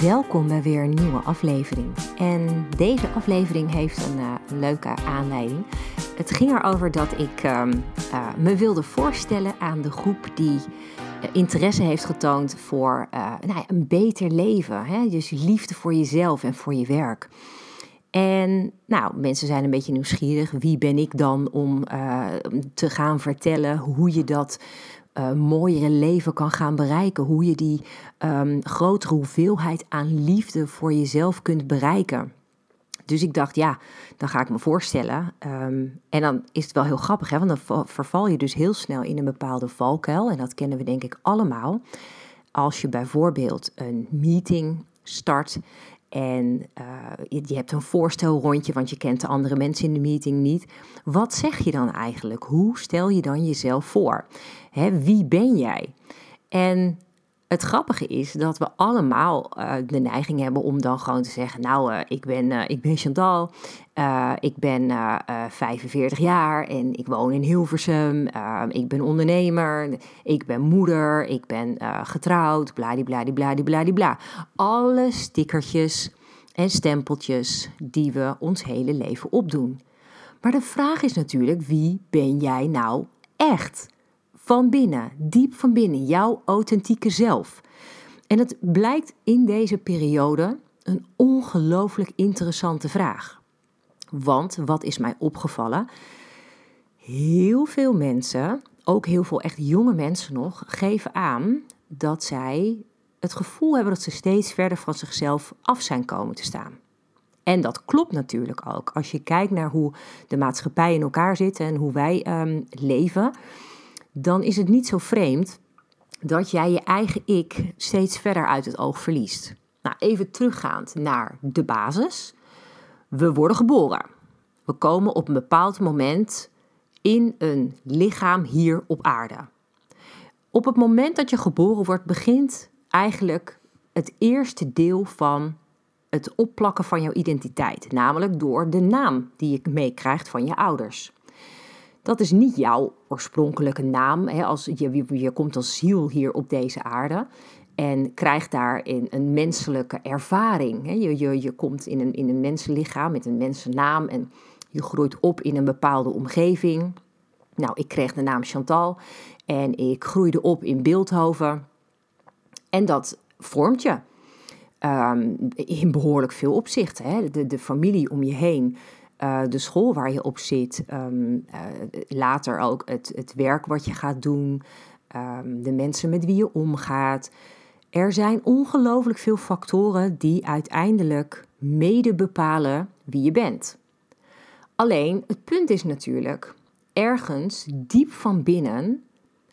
Welkom bij weer een nieuwe aflevering. En deze aflevering heeft een uh, leuke aanleiding. Het ging erover dat ik uh, uh, me wilde voorstellen aan de groep die eh, interesse heeft getoond voor nou ja, een beter leven. Hè? Dus liefde voor jezelf en voor je werk. En nou, mensen zijn een beetje nieuwsgierig. Wie ben ik dan om te gaan vertellen hoe je dat uh, mooiere leven kan gaan bereiken. Hoe je die um, grotere hoeveelheid aan liefde voor jezelf kunt bereiken. Dus ik dacht, ja, dan ga ik me voorstellen. Um, en dan is het wel heel grappig, hè, want dan verval je dus heel snel in een bepaalde valkuil. En dat kennen we denk ik allemaal. Als je bijvoorbeeld een meeting start en je, je, hebt een voorstelrondje, want je kent de andere mensen in de meeting niet. Wat zeg je dan eigenlijk? Hoe stel je dan jezelf voor? Hè, wie ben jij? En het grappige is dat we allemaal uh, de neiging hebben om dan gewoon te zeggen: Nou, uh, ik, ben, uh, ik ben Chantal, ik ben 45 jaar en ik woon in Hilversum, ik ben ondernemer, ik ben moeder, ik ben getrouwd, bladibladibladibladibla. Alle stickertjes en stempeltjes die we ons hele leven opdoen. Maar de vraag is natuurlijk: wie ben jij nou echt? Van binnen, diep van binnen, jouw authentieke zelf. En het blijkt in deze periode een ongelooflijk interessante vraag. Want wat is mij opgevallen? Heel veel mensen, ook heel veel echt jonge mensen nog, geven aan dat zij het gevoel hebben dat ze steeds verder van zichzelf af zijn komen te staan. En dat klopt natuurlijk ook. Als je kijkt naar hoe de maatschappij in elkaar zit en hoe wij um, leven, dan is het niet zo vreemd dat jij je eigen ik steeds verder uit het oog verliest. Nou, even teruggaand naar de basis. We worden geboren. We komen op een bepaald moment in een lichaam hier op aarde. Op het moment dat je geboren wordt, begint eigenlijk het eerste deel van het opplakken van jouw identiteit, namelijk door de naam die je meekrijgt van je ouders. Dat is niet jouw oorspronkelijke naam. Hè, als je, je komt als ziel hier op deze aarde en krijgt daarin een menselijke ervaring. Hè. Je, je, je komt in een, in een mensenlichaam met een mensennaam en je groeit op in een bepaalde omgeving. Nou, ik kreeg de naam Chantal en ik groeide op in Beeldhoven. En dat vormt je. Um, in behoorlijk veel opzichten. De, de familie om je heen uh, de school waar je op zit, um, uh, later ook het, het werk wat je gaat doen, um, de mensen met wie je omgaat. Er zijn ongelooflijk veel factoren die uiteindelijk mede bepalen wie je bent. Alleen het punt is natuurlijk, ergens diep van binnen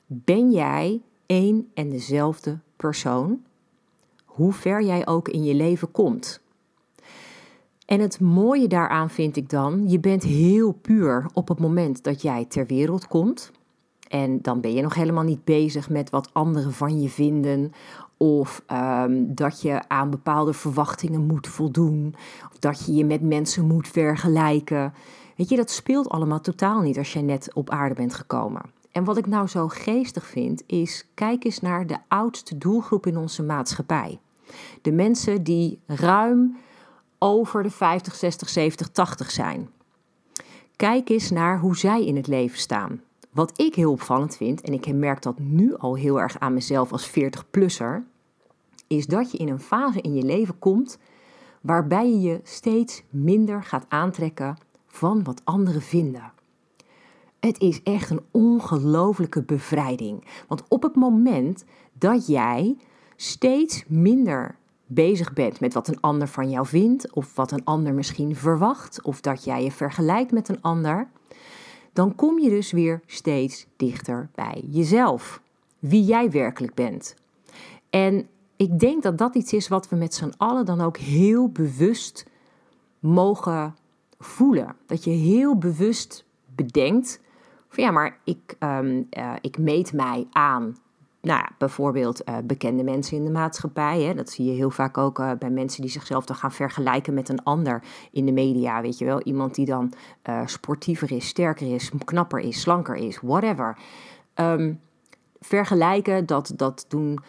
ben jij één en dezelfde persoon, hoe ver jij ook in je leven komt. En het mooie daaraan vind ik dan, je bent heel puur op het moment dat jij ter wereld komt. En dan ben je nog helemaal niet bezig met wat anderen van je vinden. Of um, dat je aan bepaalde verwachtingen moet voldoen. Of dat je je met mensen moet vergelijken. Weet je, dat speelt allemaal totaal niet als jij net op aarde bent gekomen. En wat ik nou zo geestig vind, is kijk eens naar de oudste doelgroep in onze maatschappij. De mensen die ruim over de 50, 60, 70, 80 zijn. Kijk eens naar hoe zij in het leven staan. Wat ik heel opvallend vind, en ik merk dat nu al heel erg aan mezelf als 40-plusser, is dat je in een fase in je leven komt waarbij je je steeds minder gaat aantrekken van wat anderen vinden. Het is echt een ongelofelijke bevrijding. Want op het moment dat jij steeds minder bezig bent met wat een ander van jou vindt, of wat een ander misschien verwacht, of dat jij je vergelijkt met een ander, dan kom je dus weer steeds dichter bij jezelf. Wie jij werkelijk bent. En ik denk dat dat iets is wat we met z'n allen dan ook heel bewust mogen voelen. Dat je heel bewust bedenkt van ja, maar ik, um, ik meet mij aan nou ja, bijvoorbeeld uh, bekende mensen in de maatschappij. Hè? Dat zie je heel vaak ook uh, bij mensen die zichzelf dan gaan vergelijken met een ander in de media. Weet je wel, iemand die dan uh, sportiever is, sterker is, knapper is, slanker is, whatever. Um, vergelijken, dat, dat doen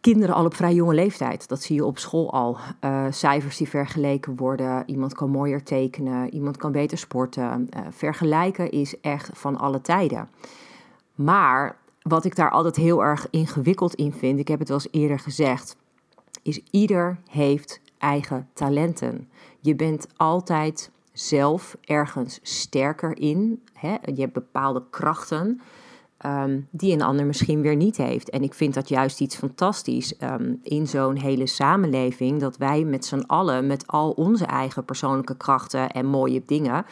kinderen al op vrij jonge leeftijd. Dat zie je op school al. cijfers die vergeleken worden. Iemand kan mooier tekenen, iemand kan beter sporten. vergelijken is echt van alle tijden. Maar wat ik daar altijd heel erg ingewikkeld in vind, ik heb het wel eens eerder gezegd, is ieder heeft eigen talenten. Je bent altijd zelf ergens sterker in. Hè? Je hebt bepaalde krachten um, die een ander misschien weer niet heeft. En ik vind dat juist iets fantastisch um, in zo'n hele samenleving, dat wij met z'n allen, met al onze eigen persoonlijke krachten en mooie dingen,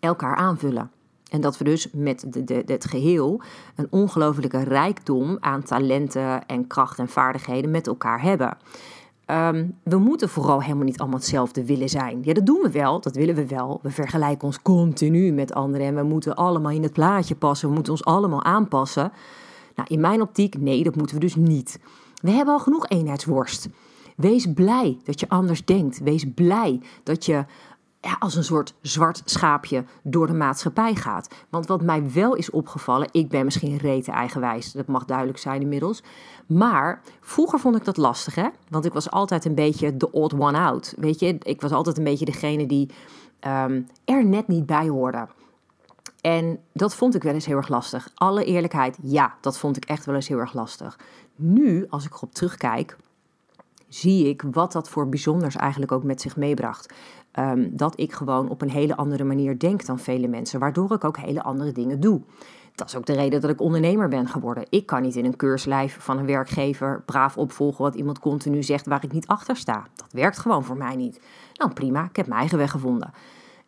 elkaar aanvullen. En dat we dus met de, de, het geheel een ongelofelijke rijkdom aan talenten en kracht en vaardigheden met elkaar hebben. Ehm, we moeten vooral helemaal niet allemaal hetzelfde willen zijn. Ja, dat doen we wel, dat willen we wel. We vergelijken ons continu met anderen en we moeten allemaal in het plaatje passen. We moeten ons allemaal aanpassen. Nou, in mijn optiek, nee, dat moeten we dus niet. We hebben al genoeg eenheidsworst. Wees blij dat je anders denkt. Wees blij dat je als een soort zwart schaapje door de maatschappij gaat. Want wat mij wel is opgevallen, ik ben misschien rete eigenwijs, dat mag duidelijk zijn inmiddels. Maar vroeger vond ik dat lastig, hè? Want ik was altijd een beetje de odd one out. Weet je, ik was altijd een beetje degene die um, er net niet bij hoorde. En dat vond ik wel eens heel erg lastig. Alle eerlijkheid, ja, dat vond ik echt wel eens heel erg lastig. Nu, als ik erop terugkijk, zie ik wat dat voor bijzonders eigenlijk ook met zich meebracht. Ehm, dat ik gewoon op een hele andere manier denk dan vele mensen, waardoor ik ook hele andere dingen doe. Dat is ook de reden dat ik ondernemer ben geworden. Ik kan niet in een keurslijf van een werkgever braaf opvolgen wat iemand continu zegt waar ik niet achter sta. Dat werkt gewoon voor mij niet. Nou prima, ik heb mijn eigen weg gevonden.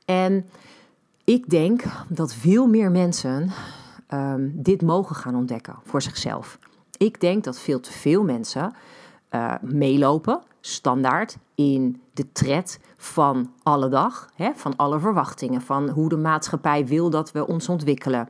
En ik denk dat veel meer mensen um, dit mogen gaan ontdekken voor zichzelf. Ik denk dat veel te veel mensen uh, meelopen, standaard, in de tred van alle dag, hè, van alle verwachtingen, van hoe de maatschappij wil dat we ons ontwikkelen.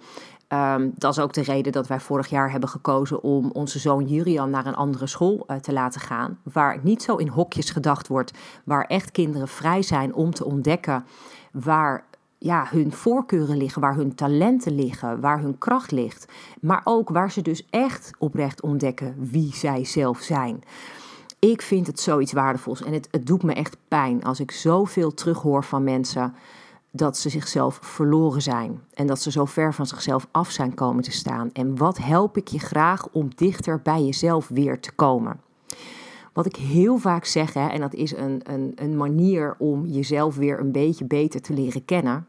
Um, dat is ook de reden dat wij vorig jaar hebben gekozen om onze zoon Jurian naar een andere school uh, te laten gaan. Waar niet zo in hokjes gedacht wordt, waar echt kinderen vrij zijn om te ontdekken waar ja, hun voorkeuren liggen, waar hun talenten liggen, waar hun kracht ligt. Maar ook waar ze dus echt oprecht ontdekken wie zij zelf zijn. Ik vind het zoiets waardevols en het, het doet me echt pijn als ik zoveel terughoor van mensen dat ze zichzelf verloren zijn en dat ze zo ver van zichzelf af zijn komen te staan. En wat help ik je graag om dichter bij jezelf weer te komen? Wat ik heel vaak zeg, hè, en dat is een, een, een manier om jezelf weer een beetje beter te leren kennen,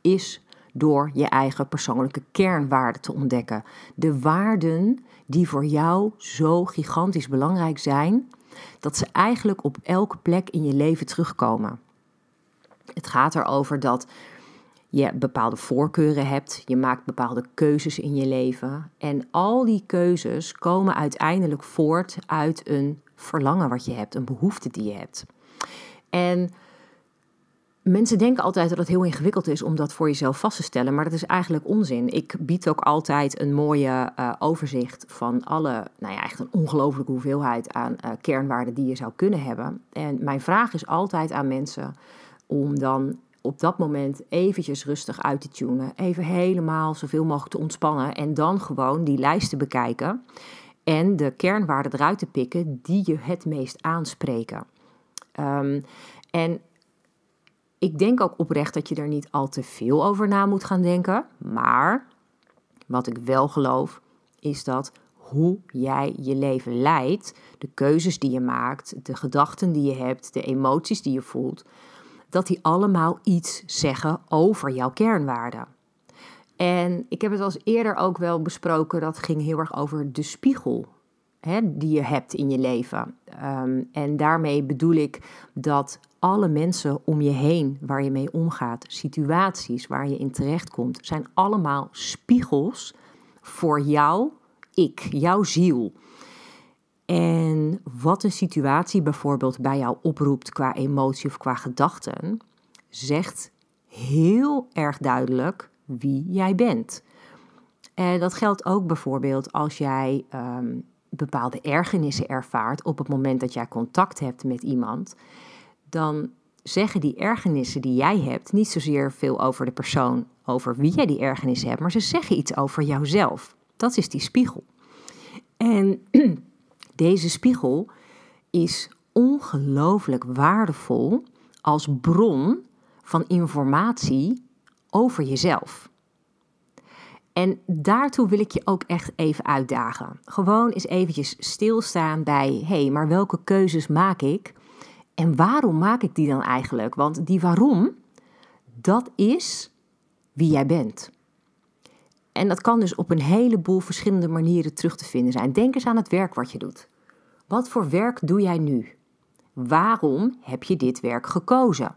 is door je eigen persoonlijke kernwaarden te ontdekken. De waarden die voor jou zo gigantisch belangrijk zijn, dat ze eigenlijk op elke plek in je leven terugkomen. Het gaat erover dat je bepaalde voorkeuren hebt, je maakt bepaalde keuzes in je leven en al die keuzes komen uiteindelijk voort uit een verlangen wat je hebt, een behoefte die je hebt. En Mensen denken altijd dat het heel ingewikkeld is om dat voor jezelf vast te stellen, maar dat is eigenlijk onzin. Ik bied ook altijd een mooie uh, overzicht van alle, nou ja, echt een ongelofelijke hoeveelheid aan uh, kernwaarden die je zou kunnen hebben. En mijn vraag is altijd aan mensen om dan op dat moment eventjes rustig uit te tunen, even helemaal zoveel mogelijk te ontspannen en dan gewoon die lijst te bekijken en de kernwaarden eruit te pikken die je het meest aanspreken. Um, en ik denk ook oprecht dat je er niet al te veel over na moet gaan denken. Maar wat ik wel geloof, is dat hoe jij je leven leidt, de keuzes die je maakt, de gedachten die je hebt, de emoties die je voelt, dat die allemaal iets zeggen over jouw kernwaarden. En ik heb het als eerder ook wel besproken, dat ging heel erg over de spiegel hè, die je hebt in je leven. Ehm, en daarmee bedoel ik dat alle mensen om je heen waar je mee omgaat, situaties waar je in terechtkomt, zijn allemaal spiegels voor jouw ik, jouw ziel. En wat een situatie bijvoorbeeld bij jou oproept qua emotie of qua gedachten, zegt heel erg duidelijk wie jij bent. En dat geldt ook bijvoorbeeld als jij ehm, bepaalde ergernissen ervaart op het moment dat jij contact hebt met iemand. Dan zeggen die ergernissen die jij hebt niet zozeer veel over de persoon, over wie jij die ergernissen hebt, maar ze zeggen iets over jouzelf. Dat is die spiegel. En deze spiegel is ongelooflijk waardevol als bron van informatie over jezelf. En daartoe wil ik je ook echt even uitdagen. Gewoon eens eventjes stilstaan bij, hé, hey, maar welke keuzes maak ik? En waarom maak ik die dan eigenlijk? Want die waarom, dat is wie jij bent. En dat kan dus op een heleboel verschillende manieren terug te vinden zijn. Denk eens aan het werk wat je doet. Wat voor werk doe jij nu? Waarom heb je dit werk gekozen?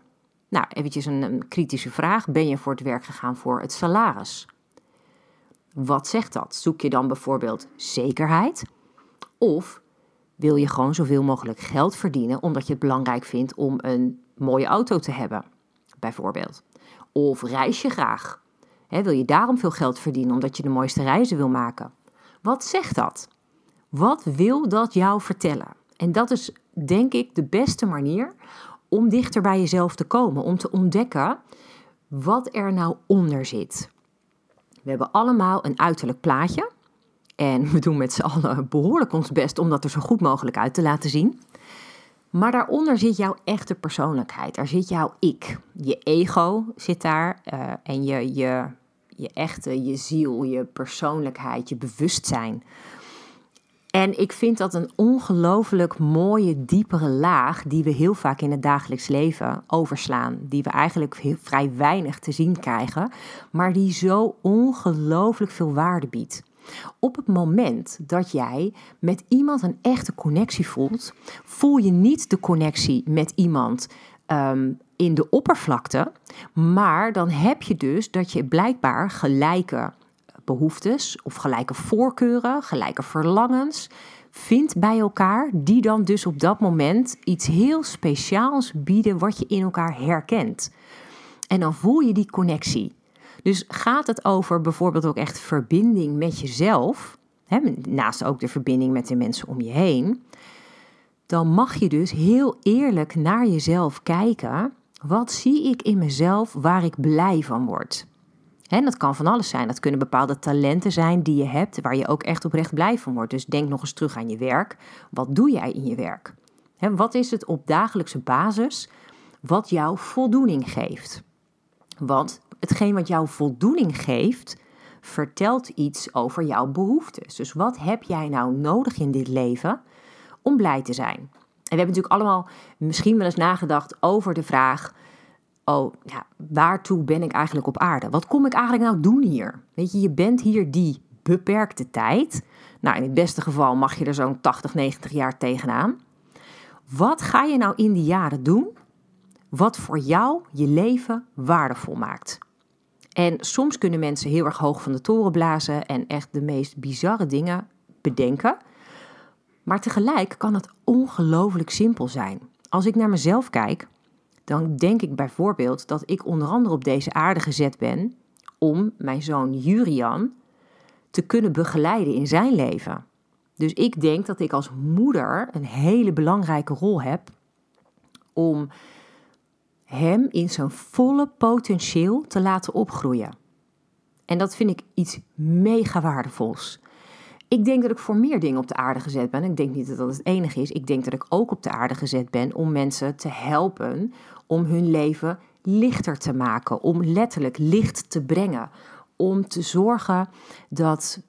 Nou, eventjes een, een kritische vraag. Ben je voor het werk gegaan voor het salaris? Wat zegt dat? Zoek je dan bijvoorbeeld zekerheid? Of wil je gewoon zoveel mogelijk geld verdienen omdat je het belangrijk vindt om een mooie auto te hebben, bijvoorbeeld? Of reis je graag? wil je daarom veel geld verdienen omdat je de mooiste reizen wil maken? Wat zegt dat? Wat wil dat jou vertellen? En dat is denk ik de beste manier om dichter bij jezelf te komen, om te ontdekken wat er nou onder zit. We hebben allemaal een uiterlijk plaatje. En we doen met z'n allen behoorlijk ons best om dat er zo goed mogelijk uit te laten zien. Maar daaronder zit jouw echte persoonlijkheid. Daar zit jouw ik. Je ego zit daar. Uh, en je, je, je echte, je ziel, je persoonlijkheid, je bewustzijn. En ik vind dat een ongelooflijk mooie, diepere laag die we heel vaak in het dagelijks leven overslaan. Die we eigenlijk heel, vrij weinig te zien krijgen, maar die zo ongelooflijk veel waarde biedt. Op het moment dat jij met iemand een echte connectie voelt, voel je niet de connectie met iemand um, in de oppervlakte, maar dan heb je dus dat je blijkbaar gelijke behoeftes of gelijke voorkeuren, gelijke verlangens vindt bij elkaar, die dan dus op dat moment iets heel speciaals bieden wat je in elkaar herkent. En dan voel je die connectie. Dus gaat het over bijvoorbeeld ook echt verbinding met jezelf, hè, naast ook de verbinding met de mensen om je heen, dan mag je dus heel eerlijk naar jezelf kijken. Wat zie ik in mezelf waar ik blij van word? En dat kan van alles zijn. Dat kunnen bepaalde talenten zijn die je hebt, waar je ook echt oprecht blij van wordt. Dus denk nog eens terug aan je werk. Wat doe jij in je werk? He, wat is het op dagelijkse basis wat jou voldoening geeft? Want hetgeen wat jou voldoening geeft, vertelt iets over jouw behoeftes. Dus wat heb jij nou nodig in dit leven om blij te zijn? En we hebben natuurlijk allemaal misschien wel eens nagedacht over de vraag: oh, ja, waartoe ben ik eigenlijk op aarde? Wat kom ik eigenlijk nou doen hier? Weet je, je bent hier die beperkte tijd. Nou, in het beste geval mag je er zo'n 80, 90 jaar tegenaan. Wat ga je nou in die jaren doen wat voor jou je leven waardevol maakt? En soms kunnen mensen heel erg hoog van de toren blazen en echt de meest bizarre dingen bedenken. Maar tegelijk kan het ongelooflijk simpel zijn. Als ik naar mezelf kijk, dan denk ik bijvoorbeeld dat ik onder andere op deze aarde gezet ben om mijn zoon Jurian te kunnen begeleiden in zijn leven. Dus ik denk dat ik als moeder een hele belangrijke rol heb om hem in zijn volle potentieel te laten opgroeien. En dat vind ik iets mega waardevols. Ik denk dat ik voor meer dingen op de aarde gezet ben. Ik denk niet dat dat het enige is. Ik denk dat ik ook op de aarde gezet ben om mensen te helpen om hun leven lichter te maken, om letterlijk licht te brengen, om te zorgen dat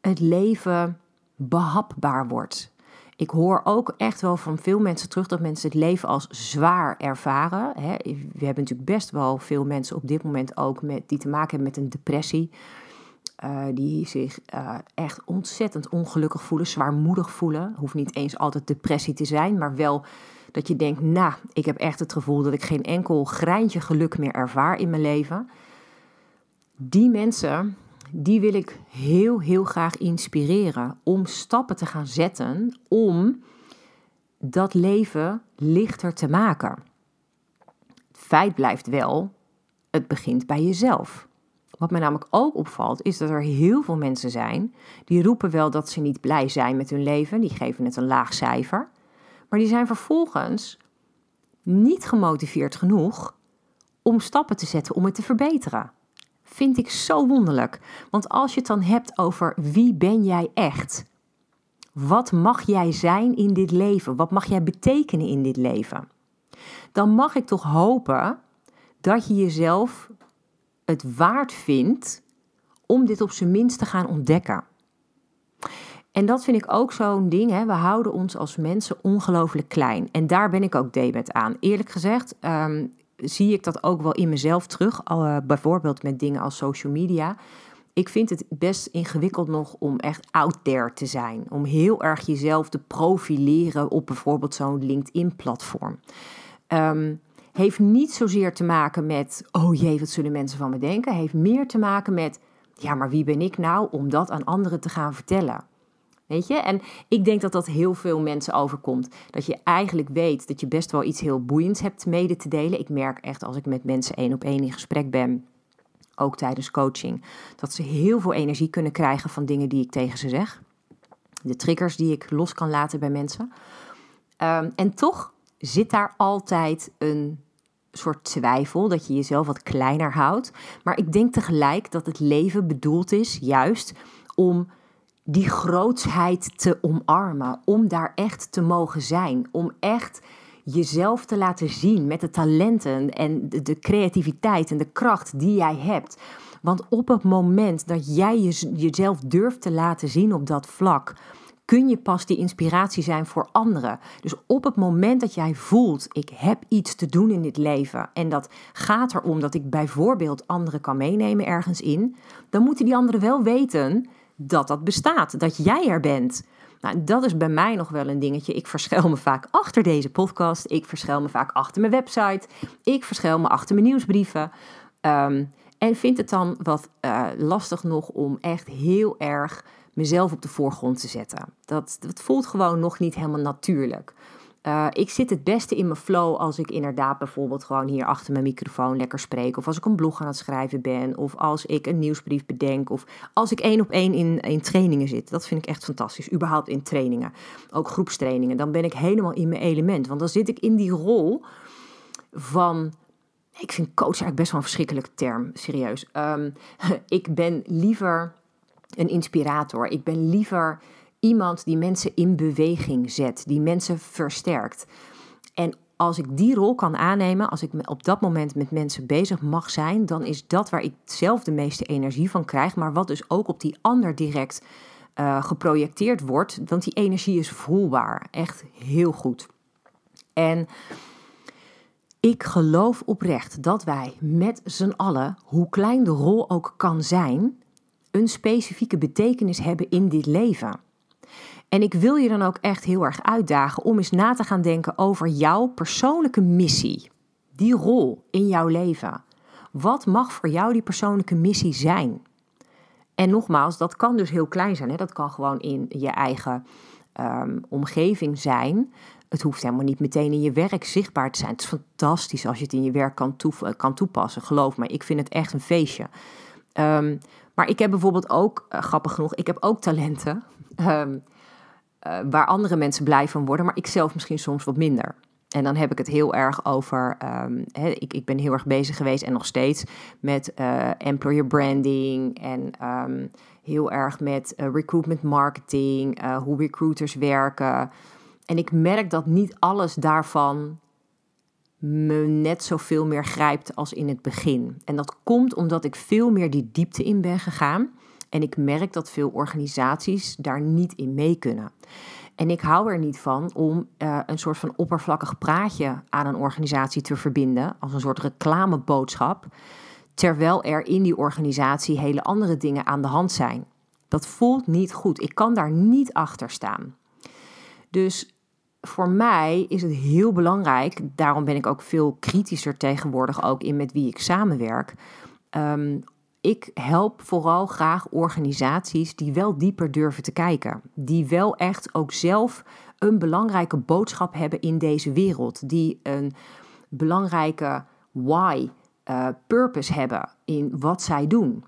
het leven behapbaar wordt. Ik hoor ook echt wel van veel mensen terug dat mensen het leven als zwaar ervaren. We hebben natuurlijk best wel veel mensen op dit moment ook met, die te maken hebben met een depressie. Uh, die zich uh, echt ontzettend ongelukkig voelen, zwaarmoedig voelen. Hoeft niet eens altijd depressie te zijn, maar wel dat je denkt, nou, ik heb echt het gevoel dat ik geen enkel greintje geluk meer ervaar in mijn leven. Die mensen, die wil ik heel, heel graag inspireren om stappen te gaan zetten om dat leven lichter te maken. Het feit blijft wel, het begint bij jezelf. Wat mij namelijk ook opvalt, is dat er heel veel mensen zijn die roepen wel dat ze niet blij zijn met hun leven, die geven het een laag cijfer, maar die zijn vervolgens niet gemotiveerd genoeg om stappen te zetten om het te verbeteren. Vind ik zo wonderlijk. Want als je het dan hebt over wie ben jij echt? Wat mag jij zijn in dit leven? Wat mag jij betekenen in dit leven? Dan mag ik toch hopen dat je jezelf het waard vindt om dit op zijn minst te gaan ontdekken. En dat vind ik ook zo'n ding. Hè. We houden ons als mensen ongelooflijk klein. En daar ben ik ook debet aan. Eerlijk gezegd ehm, zie ik dat ook wel in mezelf terug. Uh, bijvoorbeeld met dingen als social media. Ik vind het best ingewikkeld nog om echt out there te zijn. Om heel erg jezelf te profileren op bijvoorbeeld zo'n LinkedIn-platform. Um, heeft niet zozeer te maken met, oh jee, wat zullen mensen van me denken? Heeft meer te maken met, ja, maar wie ben ik nou om dat aan anderen te gaan vertellen? Weet je? En ik denk dat dat heel veel mensen overkomt. Dat je eigenlijk weet dat je best wel iets heel boeiends hebt mede te delen. Ik merk echt als ik met mensen één op één in gesprek ben, ook tijdens coaching, dat ze heel veel energie kunnen krijgen van dingen die ik tegen ze zeg. De triggers die ik los kan laten bij mensen. Ehm, en toch zit daar altijd een soort twijfel, dat je jezelf wat kleiner houdt. Maar ik denk tegelijk dat het leven bedoeld is juist om die grootsheid te omarmen, om daar echt te mogen zijn, om echt jezelf te laten zien met de talenten en de creativiteit en de kracht die jij hebt. Want op het moment dat jij jezelf durft te laten zien op dat vlak, kun je pas die inspiratie zijn voor anderen. Dus op het moment dat jij voelt, ik heb iets te doen in dit leven en dat gaat erom dat ik bijvoorbeeld anderen kan meenemen ergens in, dan moeten die anderen wel weten dat dat bestaat, dat jij er bent. Nou, dat is bij mij nog wel een dingetje. Ik verschuil me vaak achter deze podcast. Ik verschuil me vaak achter mijn website. Ik verschuil me achter mijn nieuwsbrieven. Um, en vind het dan wat uh, lastig nog om echt heel erg mezelf op de voorgrond te zetten. Dat, dat voelt gewoon nog niet helemaal natuurlijk. Uh, ik zit het beste in mijn flow als ik inderdaad bijvoorbeeld gewoon hier achter mijn microfoon lekker spreek. Of als ik een blog aan het schrijven ben. Of als ik een nieuwsbrief bedenk. Of als ik één op één in, in trainingen zit. Dat vind ik echt fantastisch. Überhaupt in trainingen. Ook groepstrainingen. Dan ben ik helemaal in mijn element. Want dan zit ik in die rol van. Ik vind coach eigenlijk best wel een verschrikkelijke term. Serieus. Um, ik ben liever een inspirator. Ik ben liever iemand die mensen in beweging zet, die mensen versterkt. En als ik die rol kan aannemen, als ik op dat moment met mensen bezig mag zijn, dan is dat waar ik zelf de meeste energie van krijg, maar wat dus ook op die ander direct uh, geprojecteerd wordt, want die energie is voelbaar. Echt heel goed. En ik geloof oprecht dat wij met z'n allen, hoe klein de rol ook kan zijn, een specifieke betekenis hebben in dit leven. En ik wil je dan ook echt heel erg uitdagen om eens na te gaan denken over jouw persoonlijke missie. Die rol in jouw leven. Wat mag voor jou die persoonlijke missie zijn? En nogmaals, dat kan dus heel klein zijn. Hè? Dat kan gewoon in je eigen um, omgeving zijn. Het hoeft helemaal niet meteen in je werk zichtbaar te zijn. Het is fantastisch als je het in je werk kan, kan toepassen. Geloof me, ik vind het echt een feestje. Um, maar ik heb bijvoorbeeld ook, uh, grappig genoeg, ik heb ook talenten. Um, uh, waar andere mensen blij van worden, maar ik zelf misschien soms wat minder. En dan heb ik het heel erg over. Um, ik, ik ben heel erg bezig geweest en nog steeds met uh, employer branding en um, heel erg met uh, recruitment marketing, hoe recruiters werken. En ik merk dat niet alles daarvan me net zoveel meer grijpt als in het begin. En dat komt omdat ik veel meer die diepte in ben gegaan. En ik merk dat veel organisaties daar niet in mee kunnen. En ik hou er niet van om uh, een soort van oppervlakkig praatje aan een organisatie te verbinden, als een soort reclameboodschap, terwijl er in die organisatie hele andere dingen aan de hand zijn. Dat voelt niet goed. Ik kan daar niet achter staan. Dus voor mij is het heel belangrijk, daarom ben ik ook veel kritischer tegenwoordig ook in met wie ik samenwerk, um, ik help vooral graag organisaties die wel dieper durven te kijken. Die wel echt ook zelf een belangrijke boodschap hebben in deze wereld. Die een belangrijke why, uh, purpose hebben in wat zij doen.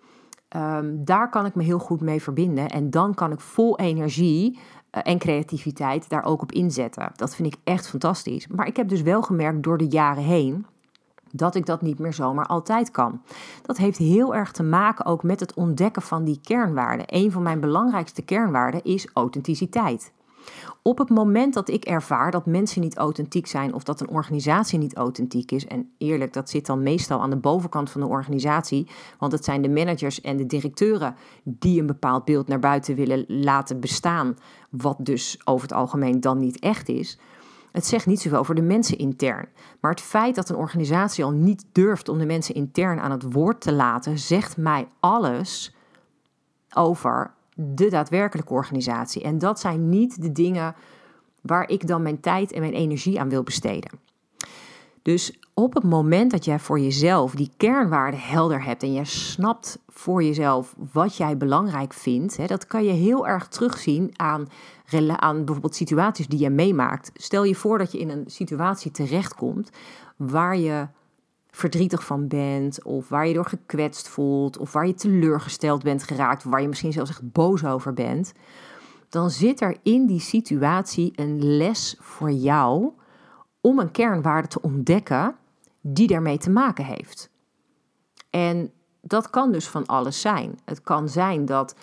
Ehm, daar kan ik me heel goed mee verbinden. En dan kan ik vol energie uh, en creativiteit daar ook op inzetten. Dat vind ik echt fantastisch. Maar ik heb dus wel gemerkt door de jaren heen dat ik dat niet meer zomaar altijd kan. Dat heeft heel erg te maken ook met het ontdekken van die kernwaarden. Een van mijn belangrijkste kernwaarden is authenticiteit. Op het moment dat ik ervaar dat mensen niet authentiek zijn of dat een organisatie niet authentiek is, en eerlijk, dat zit dan meestal aan de bovenkant van de organisatie, want het zijn de managers en de directeuren die een bepaald beeld naar buiten willen laten bestaan, wat dus over het algemeen dan niet echt is. Het zegt niet zoveel over de mensen intern. Maar het feit dat een organisatie al niet durft om de mensen intern aan het woord te laten, zegt mij alles over de daadwerkelijke organisatie. En dat zijn niet de dingen waar ik dan mijn tijd en mijn energie aan wil besteden. Dus op het moment dat jij voor jezelf die kernwaarden helder hebt en je snapt voor jezelf wat jij belangrijk vindt, hè, dat kan je heel erg terugzien aan, aan bijvoorbeeld situaties die je meemaakt. Stel je voor dat je in een situatie terechtkomt waar je verdrietig van bent, of waar je door gekwetst voelt, of waar je teleurgesteld bent geraakt, waar je misschien zelfs echt boos over bent, dan zit er in die situatie een les voor jou om een kernwaarde te ontdekken die daarmee te maken heeft. En dat kan dus van alles zijn. Het kan zijn dat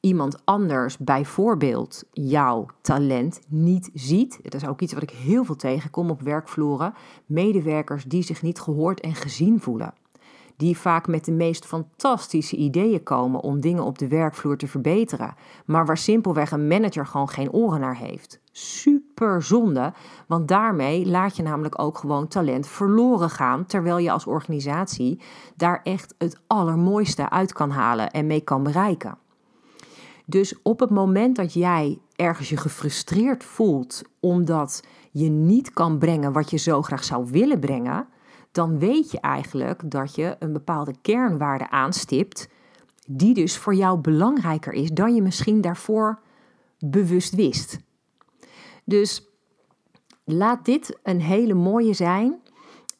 iemand anders bijvoorbeeld jouw talent niet ziet. Dat is ook iets wat ik heel veel tegenkom op werkvloeren. Medewerkers die zich niet gehoord en gezien voelen. Die vaak met de meest fantastische ideeën komen om dingen op de werkvloer te verbeteren. Maar waar simpelweg een manager gewoon geen oren naar heeft. Super zonde, want daarmee laat je namelijk ook gewoon talent verloren gaan. Terwijl je als organisatie daar echt het allermooiste uit kan halen en mee kan bereiken. Dus op het moment dat jij ergens je gefrustreerd voelt omdat je niet kan brengen wat je zo graag zou willen brengen, dan weet je eigenlijk dat je een bepaalde kernwaarde aanstipt, die dus voor jou belangrijker is dan je misschien daarvoor bewust wist. Dus laat dit een hele mooie zijn,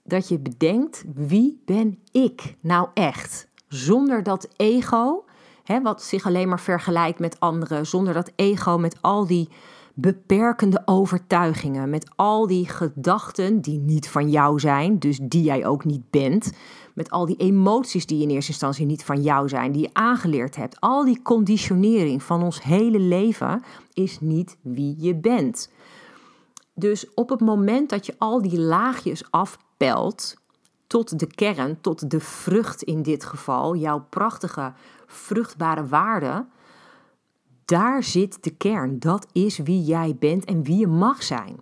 dat je bedenkt wie ben ik nou echt, zonder dat ego Hè, wat zich alleen maar vergelijkt met anderen, zonder dat ego, met al die beperkende overtuigingen, met al die gedachten die niet van jou zijn, dus die jij ook niet bent, met al die emoties die in eerste instantie niet van jou zijn, die je aangeleerd hebt. Al die conditionering van ons hele leven is niet wie je bent. Dus op het moment dat je al die laagjes afpelt tot de kern, tot de vrucht in dit geval, jouw prachtige vruchtbare waarde, daar zit de kern. Dat is wie jij bent en wie je mag zijn.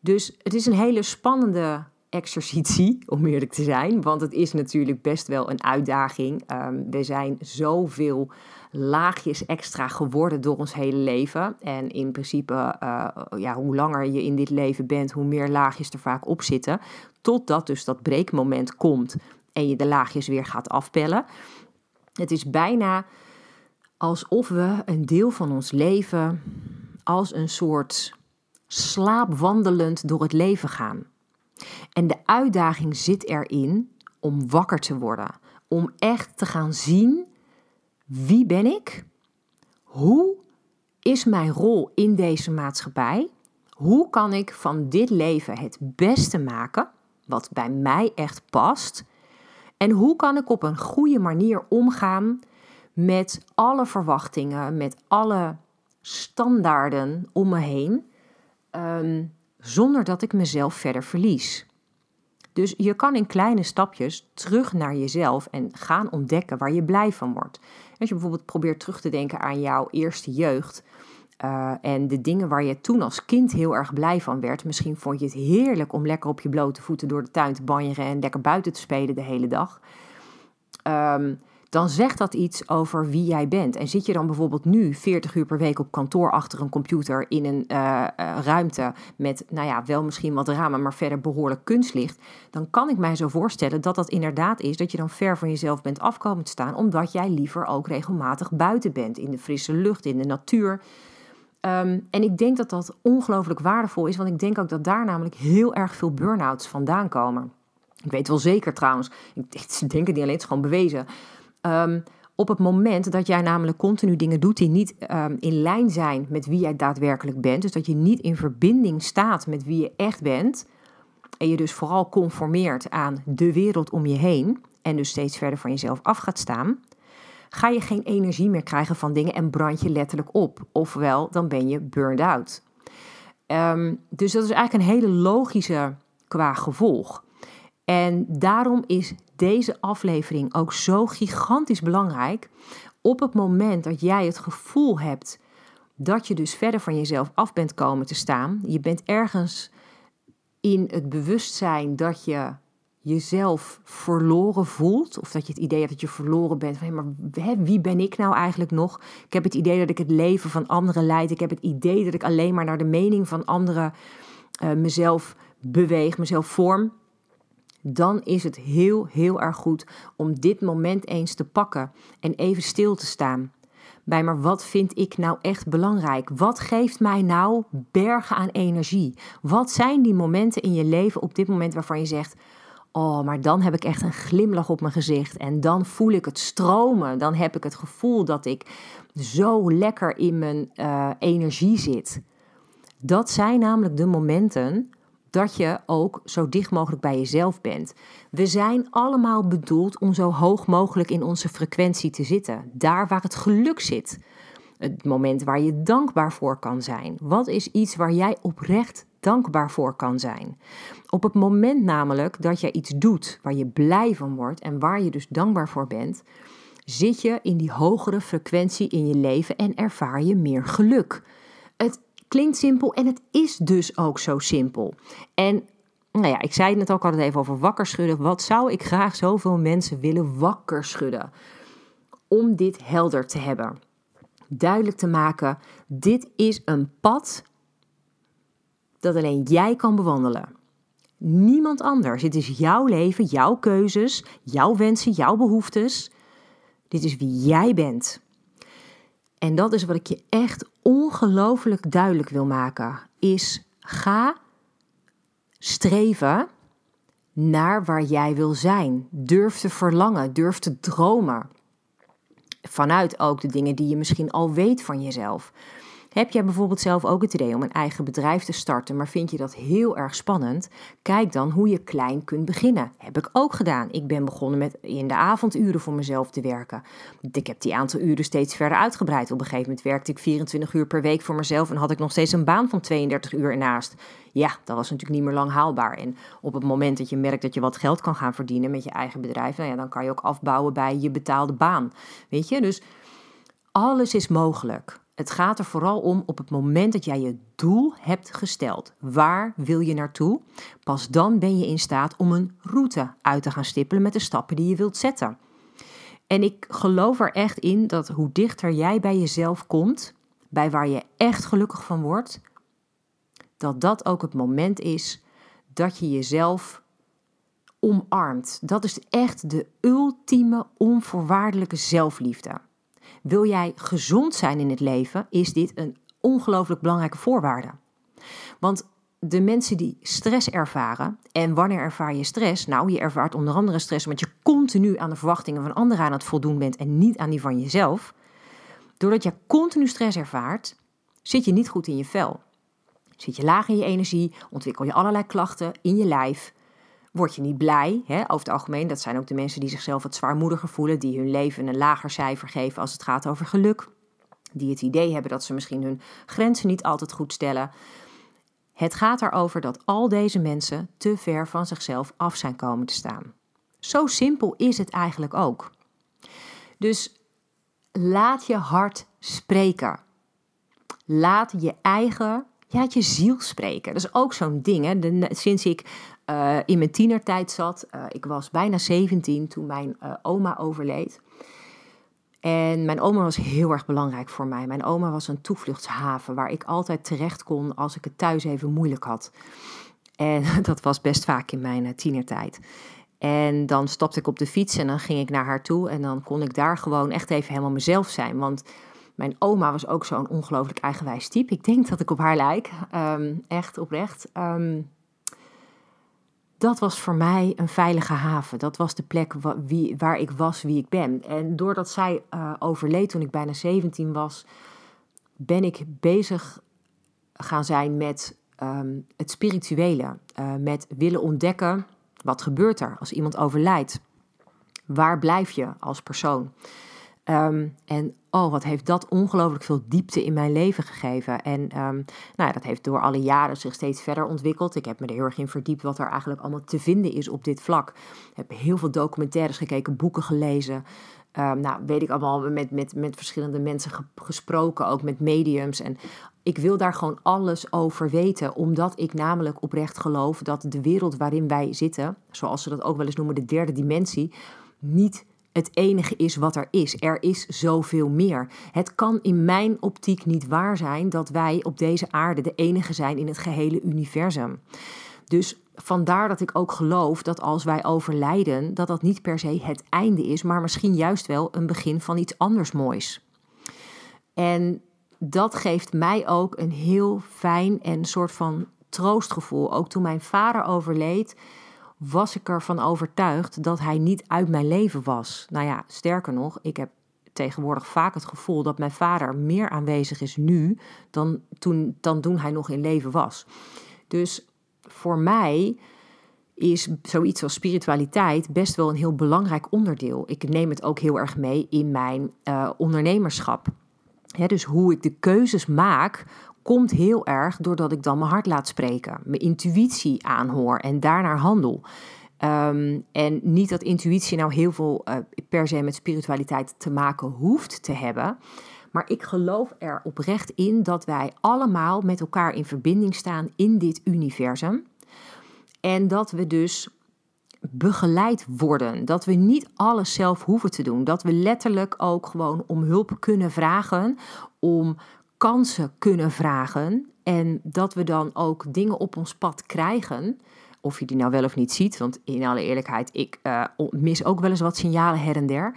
Dus het is een hele spannende exercitie, om eerlijk te zijn. Want het is natuurlijk best wel een uitdaging. Um, we zijn zoveel laagjes extra geworden door ons hele leven. En in principe, uh, ja, hoe langer je in dit leven bent, hoe meer laagjes er vaak op zitten. Totdat dus dat breekmoment komt en je de laagjes weer gaat afpellen. Het is bijna alsof we een deel van ons leven als een soort slaapwandelend door het leven gaan. En de uitdaging zit erin om wakker te worden, om echt te gaan zien wie ben ik? Hoe is mijn rol in deze maatschappij? Hoe kan ik van dit leven het beste maken, wat bij mij echt past? En hoe kan ik op een goede manier omgaan met alle verwachtingen, met alle standaarden om me heen, ehm, zonder dat ik mezelf verder verlies? Dus je kan in kleine stapjes terug naar jezelf en gaan ontdekken waar je blij van wordt. Als je bijvoorbeeld probeert terug te denken aan jouw eerste jeugd, uh, en de dingen waar je toen als kind heel erg blij van werd. Misschien vond je het heerlijk om lekker op je blote voeten door de tuin te banjeren en lekker buiten te spelen de hele dag. Um, dan zegt dat iets over wie jij bent. En zit je dan bijvoorbeeld nu 40 uur per week op kantoor achter een computer in een uh, uh, ruimte met, nou ja, wel misschien wat ramen, maar verder behoorlijk kunstlicht, dan kan ik mij zo voorstellen dat dat inderdaad is dat je dan ver van jezelf bent afkomen te staan, omdat jij liever ook regelmatig buiten bent, in de frisse lucht, in de natuur. Um, en ik denk dat dat ongelooflijk waardevol is, want ik denk ook dat daar namelijk heel erg veel burn-outs vandaan komen. Ik weet wel zeker trouwens, ik denk het niet alleen, het is gewoon bewezen. Um, op het moment dat jij namelijk continu dingen doet die niet um, in lijn zijn met wie jij daadwerkelijk bent, dus dat je niet in verbinding staat met wie je echt bent, en je dus vooral conformeert aan de wereld om je heen en dus steeds verder van jezelf af gaat staan, ga je geen energie meer krijgen van dingen en brand je letterlijk op. Ofwel, dan ben je burned out. Um, dus dat is eigenlijk een hele logische qua gevolg. En daarom is deze aflevering ook zo gigantisch belangrijk. Op het moment dat jij het gevoel hebt dat je dus verder van jezelf af bent komen te staan, je bent ergens in het bewustzijn dat je jezelf verloren voelt, of dat je het idee hebt dat je verloren bent, van, maar wie ben ik nou eigenlijk nog? Ik heb het idee dat ik het leven van anderen leid, ik heb het idee dat ik alleen maar naar de mening van anderen uh, mezelf beweeg, mezelf vorm dan is het heel, heel erg goed om dit moment eens te pakken en even stil te staan. Bij maar wat vind ik nou echt belangrijk? Wat geeft mij nou bergen aan energie? Wat zijn die momenten in je leven op dit moment waarvan je zegt: Oh, maar dan heb ik echt een glimlach op mijn gezicht en dan voel ik het stromen. Dan heb ik het gevoel dat ik zo lekker in mijn uh, energie zit. Dat zijn namelijk de momenten dat je ook zo dicht mogelijk bij jezelf bent. We zijn allemaal bedoeld om zo hoog mogelijk in onze frequentie te zitten. Daar waar het geluk zit. Het moment waar je dankbaar voor kan zijn. Wat is iets waar jij oprecht dankbaar voor kan zijn? Op het moment namelijk dat je iets doet waar je blij van wordt en waar je dus dankbaar voor bent, zit je in die hogere frequentie in je leven en ervaar je meer geluk. Het Klinkt simpel en het is dus ook zo simpel. En nou ja, ik zei het net ook altijd even over wakker schudden. Wat zou ik graag zoveel mensen willen wakker schudden? Om dit helder te hebben. Duidelijk te maken, dit is een pad dat alleen jij kan bewandelen. Niemand anders. Dit is jouw leven, jouw keuzes, jouw wensen, jouw behoeftes. Dit is wie jij bent. En dat is wat ik je echt ongelooflijk duidelijk wil maken. Is ga streven naar waar jij wil zijn. Durf te verlangen, durf te dromen. Vanuit ook de dingen die je misschien al weet van jezelf. Heb jij bijvoorbeeld zelf ook het idee om een eigen bedrijf te starten, maar vind je dat heel erg spannend? Kijk dan hoe je klein kunt beginnen. Heb ik ook gedaan. Ik ben begonnen met in de avonduren voor mezelf te werken. Ik heb die aantal uren steeds verder uitgebreid. Op een gegeven moment werkte ik 24 uur per week voor mezelf en had ik nog steeds een baan van 32 uur ernaast. Ja, dat was natuurlijk niet meer lang haalbaar. En op het moment dat je merkt dat je wat geld kan gaan verdienen met je eigen bedrijf, nou ja, dan kan je ook afbouwen bij je betaalde baan. Weet je, dus alles is mogelijk. Het gaat er vooral om op het moment dat jij je doel hebt gesteld. Waar wil je naartoe? Pas dan ben je in staat om een route uit te gaan stippelen met de stappen die je wilt zetten. En ik geloof er echt in dat hoe dichter jij bij jezelf komt, bij waar je echt gelukkig van wordt, dat dat ook het moment is dat je jezelf omarmt. Dat is echt de ultieme onvoorwaardelijke zelfliefde. Wil jij gezond zijn in het leven, is dit een ongelooflijk belangrijke voorwaarde. Want de mensen die stress ervaren, en wanneer ervaar je stress? Nou, je ervaart onder andere stress omdat je continu aan de verwachtingen van anderen aan het voldoen bent en niet aan die van jezelf. Doordat je continu stress ervaart, zit je niet goed in je vel. Zit je laag in je energie, ontwikkel je allerlei klachten in je lijf, word je niet blij. Hè? Over het algemeen, dat zijn ook de mensen die zichzelf wat zwaarmoediger voelen, die hun leven een lager cijfer geven als het gaat over geluk. Die het idee hebben dat ze misschien hun grenzen niet altijd goed stellen. Het gaat erover dat al deze mensen te ver van zichzelf af zijn komen te staan. Zo simpel is het eigenlijk ook. Dus laat je hart spreken. Laat je eigen, ja, je ziel spreken. Dat is ook zo'n ding. Hè? Sinds ik uh, in mijn tienertijd zat. Uh, ik was bijna 17 toen mijn uh, oma overleed. En mijn oma was heel erg belangrijk voor mij. Mijn oma was een toevluchtshaven waar ik altijd terecht kon als ik het thuis even moeilijk had. En dat was best vaak in mijn eh, tienertijd. En dan stapte ik op de fiets en dan ging ik naar haar toe. En dan kon ik daar gewoon echt even helemaal mezelf zijn. Want mijn oma was ook zo'n ongelooflijk eigenwijs type. Ik denk dat ik op haar lijk. Ehm, echt oprecht. Um, dat was voor mij een veilige haven. Dat was de plek waar ik was wie ik ben. En doordat zij uh, overleed toen ik bijna 17 was, ben ik bezig gaan zijn met um, het spirituele. Uh, met willen ontdekken wat gebeurt er als iemand overlijdt. Waar blijf je als persoon? Um, en oh, wat heeft dat ongelooflijk veel diepte in mijn leven gegeven. En um, nou ja, dat heeft door alle jaren zich steeds verder ontwikkeld. Ik heb me er heel erg in verdiept wat er eigenlijk allemaal te vinden is op dit vlak. Ik heb heel veel documentaires gekeken, boeken gelezen. Um, nou, weet ik allemaal met, met, met verschillende mensen gesproken, ook met mediums. En ik wil daar gewoon alles over weten, omdat ik namelijk oprecht geloof dat de wereld waarin wij zitten, zoals ze dat ook wel eens noemen, de derde dimensie, niet het enige is wat er is. Er is zoveel meer. Het kan in mijn optiek niet waar zijn dat wij op deze aarde de enige zijn in het gehele universum. Dus vandaar dat ik ook geloof dat als wij overlijden, dat dat niet per se het einde is, maar misschien juist wel een begin van iets anders moois. En dat geeft mij ook een heel fijn en soort van troostgevoel. Ook toen mijn vader overleed, was ik ervan overtuigd dat hij niet uit mijn leven was. Nou ja, sterker nog, ik heb tegenwoordig vaak het gevoel dat mijn vader meer aanwezig is nu dan toen, dan toen hij nog in leven was. Dus voor mij is zoiets als spiritualiteit best wel een heel belangrijk onderdeel. Ik neem het ook heel erg mee in mijn uh, ondernemerschap. dus hoe ik de keuzes maak komt heel erg doordat ik dan mijn hart laat spreken, mijn intuïtie aanhoor en daarnaar handel. Um, en niet dat intuïtie nou heel veel uh, per se met spiritualiteit te maken hoeft te hebben. Maar ik geloof er oprecht in dat wij allemaal met elkaar in verbinding staan in dit universum. En dat we dus begeleid worden. Dat we niet alles zelf hoeven te doen. Dat we letterlijk ook gewoon om hulp kunnen vragen. Om kansen kunnen vragen en dat we dan ook dingen op ons pad krijgen. Of je die nou wel of niet ziet, want in alle eerlijkheid, ik uh, mis ook wel eens wat signalen her en der.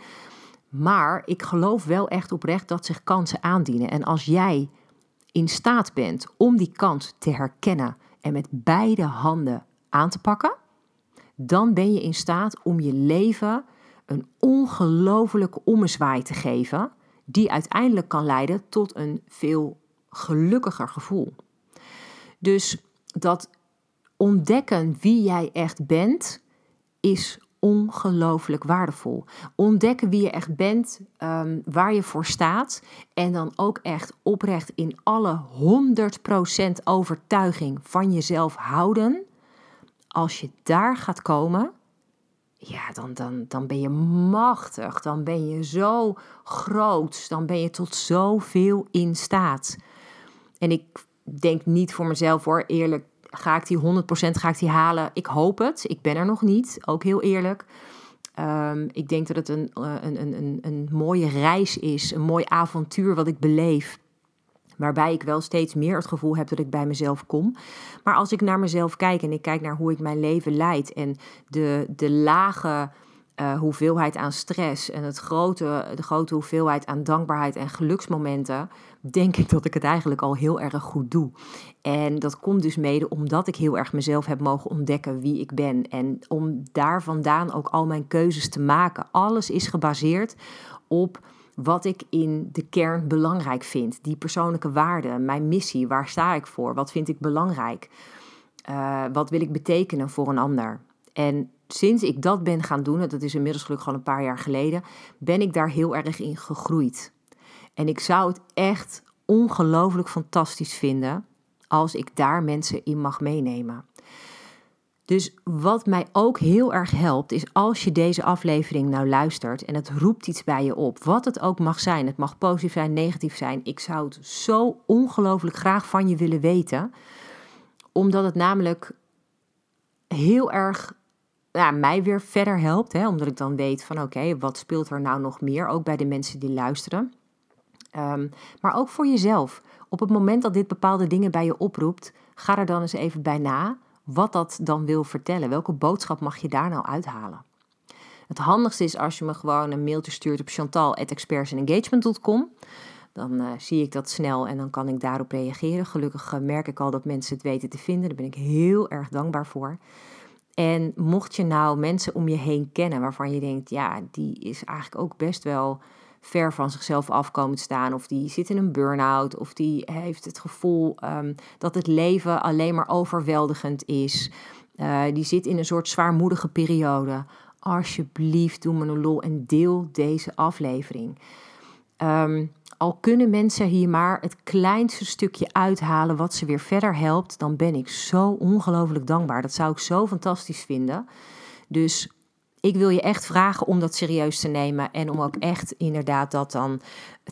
Maar ik geloof wel echt oprecht dat zich kansen aandienen. En als jij in staat bent om die kans te herkennen en met beide handen aan te pakken, dan ben je in staat om je leven een ongelofelijke ommezwaai te geven die uiteindelijk kan leiden tot een veel gelukkiger gevoel. Dus dat ontdekken wie jij echt bent, is ongelooflijk waardevol. Ontdekken wie je echt bent, um, waar je voor staat. En dan ook echt oprecht in alle 100% overtuiging van jezelf houden. Als je daar gaat komen, ja, dan, dan, dan ben je machtig. Dan ben je zo groot. Dan ben je tot zoveel in staat. En ik denk niet voor mezelf hoor, eerlijk. Ga ik die 100% ga ik die halen? Ik hoop het. Ik ben er nog niet. Ook heel eerlijk. Um, ik denk dat het een, een, een, een, een mooie reis is. Een mooi avontuur wat ik beleef. Waarbij ik wel steeds meer het gevoel heb dat ik bij mezelf kom. Maar als ik naar mezelf kijk en ik kijk naar hoe ik mijn leven leid en de, de lage uh, hoeveelheid aan stress en het grote, de grote hoeveelheid aan dankbaarheid en geluksmomenten, denk ik dat ik het eigenlijk al heel erg goed doe. En dat komt dus mede omdat ik heel erg mezelf heb mogen ontdekken wie ik ben. En om daar vandaan ook al mijn keuzes te maken. Alles is gebaseerd op wat ik in de kern belangrijk vind. Die persoonlijke waarden, mijn missie, waar sta ik voor? Wat vind ik belangrijk? Uh, wat wil ik betekenen voor een ander? En sinds ik dat ben gaan doen, dat is inmiddels gelukkig al een paar jaar geleden, ben ik daar heel erg in gegroeid. En ik zou het echt ongelooflijk fantastisch vinden als ik daar mensen in mag meenemen. Dus wat mij ook heel erg helpt, is als je deze aflevering nou luistert en het roept iets bij je op, wat het ook mag zijn, het mag positief zijn, negatief zijn, ik zou het zo ongelooflijk graag van je willen weten, omdat het namelijk heel erg mij weer verder helpt. Hè, omdat ik dan weet van oké, wat speelt er nou nog meer? Ook bij de mensen die luisteren. Ehm, maar ook voor jezelf. Op het moment dat dit bepaalde dingen bij je oproept, ga er dan eens even bij na wat dat dan wil vertellen. Welke boodschap mag je daar nou uithalen? Het handigste is als je me gewoon een mailtje stuurt op chantal.expertsengagement.com. Dan uh, zie ik dat snel en dan kan ik daarop reageren. Gelukkig uh, merk ik al dat mensen het weten te vinden. Daar ben ik heel erg dankbaar voor. En mocht je nou mensen om je heen kennen waarvan je denkt, ja, die is eigenlijk ook best wel ver van zichzelf afkomen te staan. Of die zit in een burn-out. Of die heeft het gevoel um, dat het leven alleen maar overweldigend is. Uh, die zit in een soort zwaarmoedige periode. Alsjeblieft, doe me een lol en deel deze aflevering. Um, al kunnen mensen hier maar het kleinste stukje uithalen wat ze weer verder helpt, dan ben ik zo ongelooflijk dankbaar. Dat zou ik zo fantastisch vinden. Dus ik wil je echt vragen om dat serieus te nemen en om ook echt inderdaad dat dan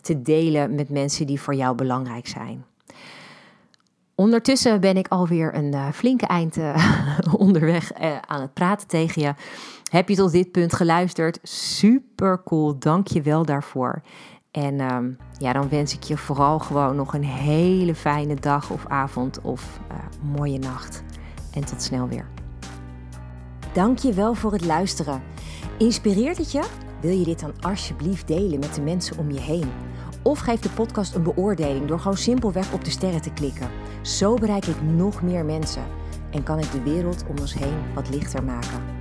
te delen met mensen die voor jou belangrijk zijn. Ondertussen ben ik alweer een uh, flinke eind uh, onderweg uh, aan het praten tegen je. Heb je tot dit punt geluisterd? Super cool, dank je wel daarvoor. En um, ja, dan wens ik je vooral gewoon nog een hele fijne dag of avond of mooie nacht. En tot snel weer. Dank je wel voor het luisteren. Inspireert het je? Wil je dit dan alsjeblieft delen met de mensen om je heen? Of geef de podcast een beoordeling door gewoon simpelweg op de sterren te klikken. Zo bereik ik nog meer mensen en kan ik de wereld om ons heen wat lichter maken.